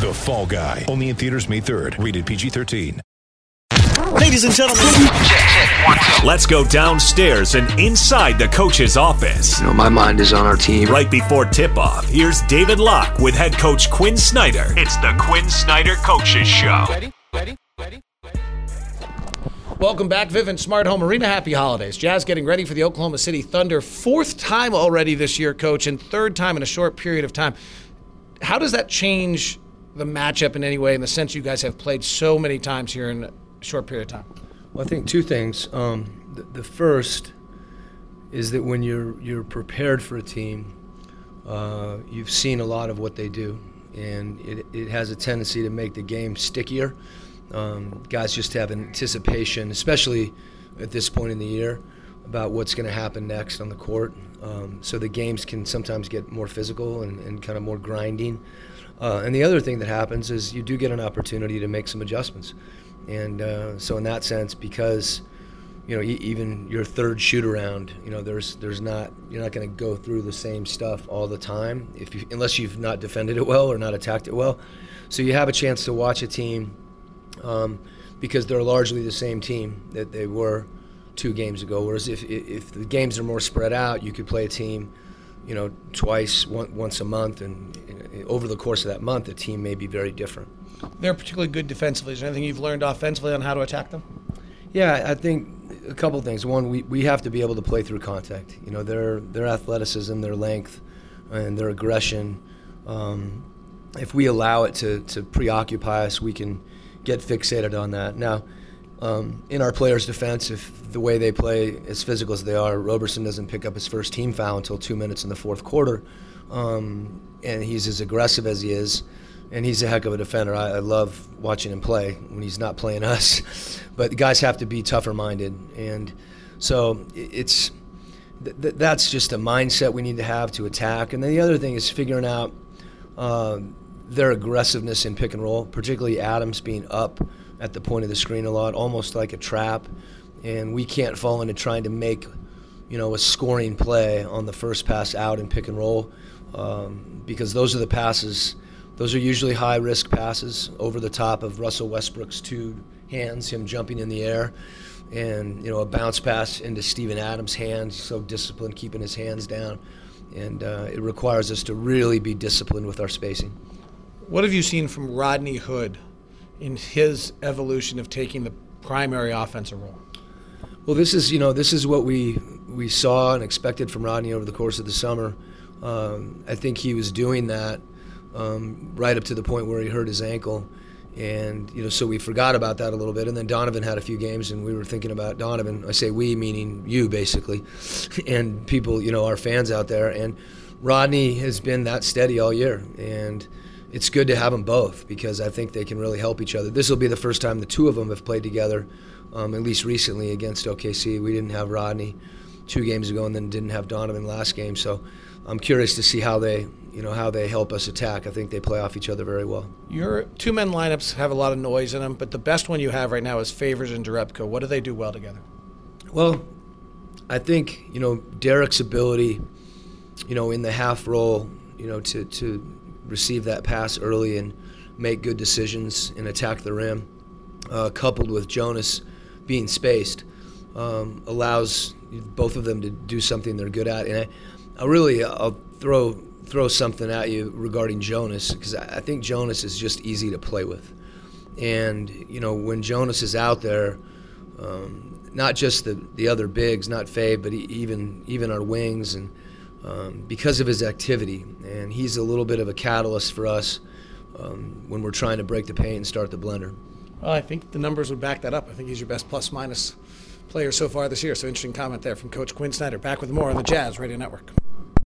The Fall Guy. Only in theaters May 3rd. Rated PG-13. Ladies and gentlemen, let's go downstairs and inside the coach's office. You know, my mind is on our team. Right before tip off, here's David Locke with head coach Quin Snyder. It's the Quin Snyder Coaches Show. Ready? Ready? Ready? Ready? Welcome back, Vivint Smart Home Arena. Happy holidays. Jazz getting ready for the Oklahoma City Thunder. Fourth time already this year, coach, and third time in a short period of time. How does that change the matchup in any way in the sense you guys have played so many times here in a short period of time? Well, I think two things. Um, the, the first is that when you're you're prepared for a team, uh, you've seen a lot of what they do, and it, it has a tendency to make the game stickier. Um, guys just have anticipation, especially at this point in the year, about what's going to happen next on the court. Um, so the games can sometimes get more physical and, and kind of more grinding. Uh, and the other thing that happens is you do get an opportunity to make some adjustments. And uh, so in that sense, because you know, e- even your third shoot around, you know, there's there's not you're not going to go through the same stuff all the time if you, unless you've not defended it well or not attacked it well. So you have a chance to watch a team um, because they're largely the same team that they were two games ago. Whereas if if the games are more spread out, you could play a team, you know, twice, one, once a month, and, and over the course of that month, the team may be very different. They're particularly good defensively. Is there anything you've learned offensively on how to attack them? Yeah, I think a couple things. One, we, we have to be able to play through contact. You know, their their athleticism, their length, and their aggression. Um, if we allow it to, to preoccupy us, we can get fixated on that. Now, um, in our players' defense, if the way they play as physical as they are, Roberson doesn't pick up his first team foul until two minutes in the fourth quarter, um, and he's as aggressive as he is, and he's a heck of a defender. I, I love watching him play when he's not playing us, but the guys have to be tougher minded, and so it's th- that's just a mindset we need to have to attack. And then the other thing is figuring out uh, their aggressiveness in pick and roll, particularly Adams being up at the point of the screen a lot, almost like a trap. And we can't fall into trying to make, you know, a scoring play on the first pass out in pick and roll, um, because those are the passes. Those are usually high risk passes over the top of Russell Westbrook's two hands, him jumping in the air, and you know a bounce pass into Steven Adams' hands. So disciplined, keeping his hands down, and uh, it requires us to really be disciplined with our spacing. What have you seen from Rodney Hood in his evolution of taking the primary offensive role? Well, this is you know this is what we we saw and expected from Rodney over the course of the summer. Um, I think he was doing that um, right up to the point where he hurt his ankle, and you know so we forgot about that a little bit. And then Donovan had a few games, and we were thinking about Donovan. I say we, meaning you, basically, and people, you know, our fans out there. And Rodney has been that steady all year, and it's good to have them both because I think they can really help each other. This will be the first time the two of them have played together, um, at least recently against OKC. We didn't have Rodney two games ago, and then didn't have Donovan last game. So I'm curious to see how they, you know, how they help us attack. I think they play off each other very well. Your two men lineups have a lot of noise in them, but the best one you have right now is Favors and Jerebko. What do they do well together? Well, I think you know Derrick's ability, you know, in the half roll, you know, to to receive that pass early and make good decisions and attack the rim, uh, coupled with Jonas being spaced, um, allows both of them to do something they're good at. And I, I really, I'll throw throw something at you regarding Jonas because I I think Jonas is just easy to play with, and you know when Jonas is out there. Um, not just the, the other bigs, not Fave, but even even our wings, and um, because of his activity, and he's a little bit of a catalyst for us um, when we're trying to break the paint and start the blender. Well, I think the numbers would back that up. I think he's your best plus minus player so far this year. So interesting comment there from Coach Quin Snyder. Back with more on the Jazz Radio Network.